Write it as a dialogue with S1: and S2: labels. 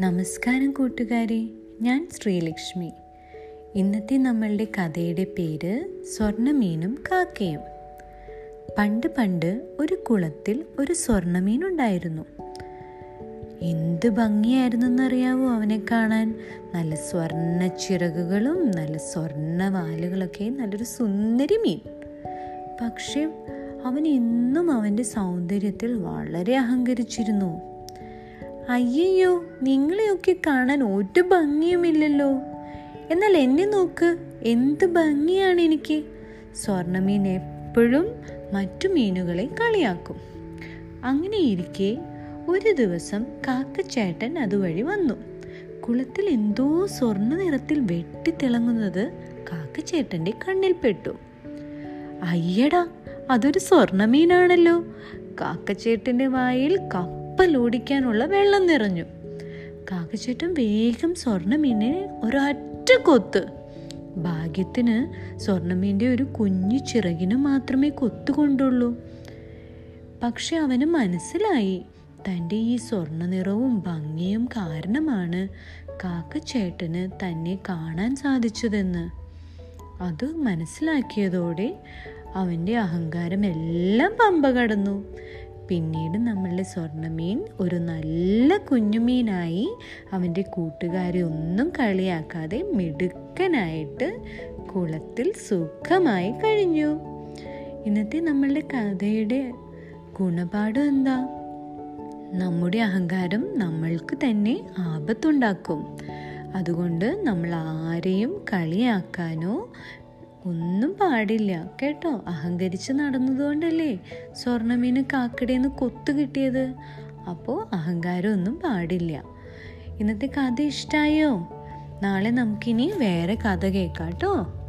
S1: നമസ്കാരം കൂട്ടുകാരെ ഞാൻ ശ്രീലക്ഷ്മി. ഇന്നത്തെ നമ്മളുടെ കഥയുടെ പേര് സ്വർണമീനും കാക്കയും. പണ്ട് പണ്ട് ഒരു കുളത്തിൽ ഒരു സ്വർണമീൻ ഉണ്ടായിരുന്നു. എന്ത് ഭംഗിയായിരുന്നെന്നറിയാവോ അവനെ കാണാൻ? നല്ല സ്വർണ ചിറകുകളും നല്ല സ്വർണ വാലുകളൊക്കെ നല്ലൊരു സുന്ദരി മീൻ. പക്ഷേ അവൻ എന്നും അവന്റെ സൗന്ദര്യത്തിൽ വളരെ അഹങ്കരിച്ചിരുന്നു. അയ്യയ്യോ നിങ്ങളെയൊക്കെ കാണാൻ ഒരു ഭംഗിയുമില്ലല്ലോ. എന്നാൽ എന്നെ നോക്ക് എന്ത് ഭംഗിയാണ് എനിക്ക്. സ്വർണമീൻ എപ്പോഴും മറ്റു മീനുകളെ കളിയാക്കും. അങ്ങനെ ഇരിക്കെ ഒരു ദിവസം കാക്കച്ചേട്ടൻ അതുവഴി വന്നു. കുളത്തിൽ എന്തോ സ്വർണ നിറത്തിൽ വെട്ടിത്തിളങ്ങുന്നത് കാക്കച്ചേട്ടന്റെ കണ്ണിൽപ്പെട്ടു അയ്യടാ അതൊരു സ്വർണമീനാണല്ലോ കാക്കച്ചേട്ടന്റെ വായിൽ കപ്പലോടിക്കാനുള്ള വെള്ളം നിറഞ്ഞു. കാക്കച്ചേട്ടൻ വേഗം സ്വർണമീനെ ഒരൊറ്റ കൊത്ത്. ഭാഗ്യത്തിന് സ്വർണമീന്റെ ഒരു കുഞ്ഞു ചിറകിന് മാത്രമേ കൊത്തുകൊണ്ടുള്ളൂ. പക്ഷെ അവന് മനസ്സിലായി. തന്റെ ഈ സ്വർണ നിറവും ഭംഗിയും കാരണമാണ് കാക്കച്ചേട്ടന് തന്നെ കാണാൻ സാധിച്ചതെന്ന്. അത് മനസ്സിലാക്കിയതോടെ അവന്റെ അഹങ്കാരം എല്ലാം പമ്പ കടന്നു. പിന്നീട് നമ്മളുടെ സ്വർണമീൻ ഒരു നല്ല കുഞ്ഞുമീനായി അവന്റെ കൂട്ടുകാരെ ഒന്നും കളിയാക്കാതെ മിടുക്കനായിട്ട് കുളത്തിൽ സുഖമായി കഴിഞ്ഞു. ഇന്നത്തെ നമ്മളുടെ കഥയുടെ ഗുണപാഠം എന്താ? നമ്മുടെ അഹങ്കാരം നമ്മൾക്ക് തന്നെ ആപത്തുണ്ടാക്കും. അതുകൊണ്ട് നമ്മൾ ആരെയും കളിയാക്കാനോ ഒന്നും പാടില്ല. കേട്ടോ? അഹങ്കരിച്ച് നടന്നതുകൊണ്ടല്ലേ സ്വർണമീന് കാക്കടേന്ന് കൊത്തു കിട്ടിയത്? അപ്പോൾ അഹങ്കാരം ഒന്നും പാടില്ല. ഇന്നത്തെ കഥ ഇഷ്ടായോ? നാളെ നമുക്കിനി വേറെ കഥ കേൾക്കാം കേട്ടോ.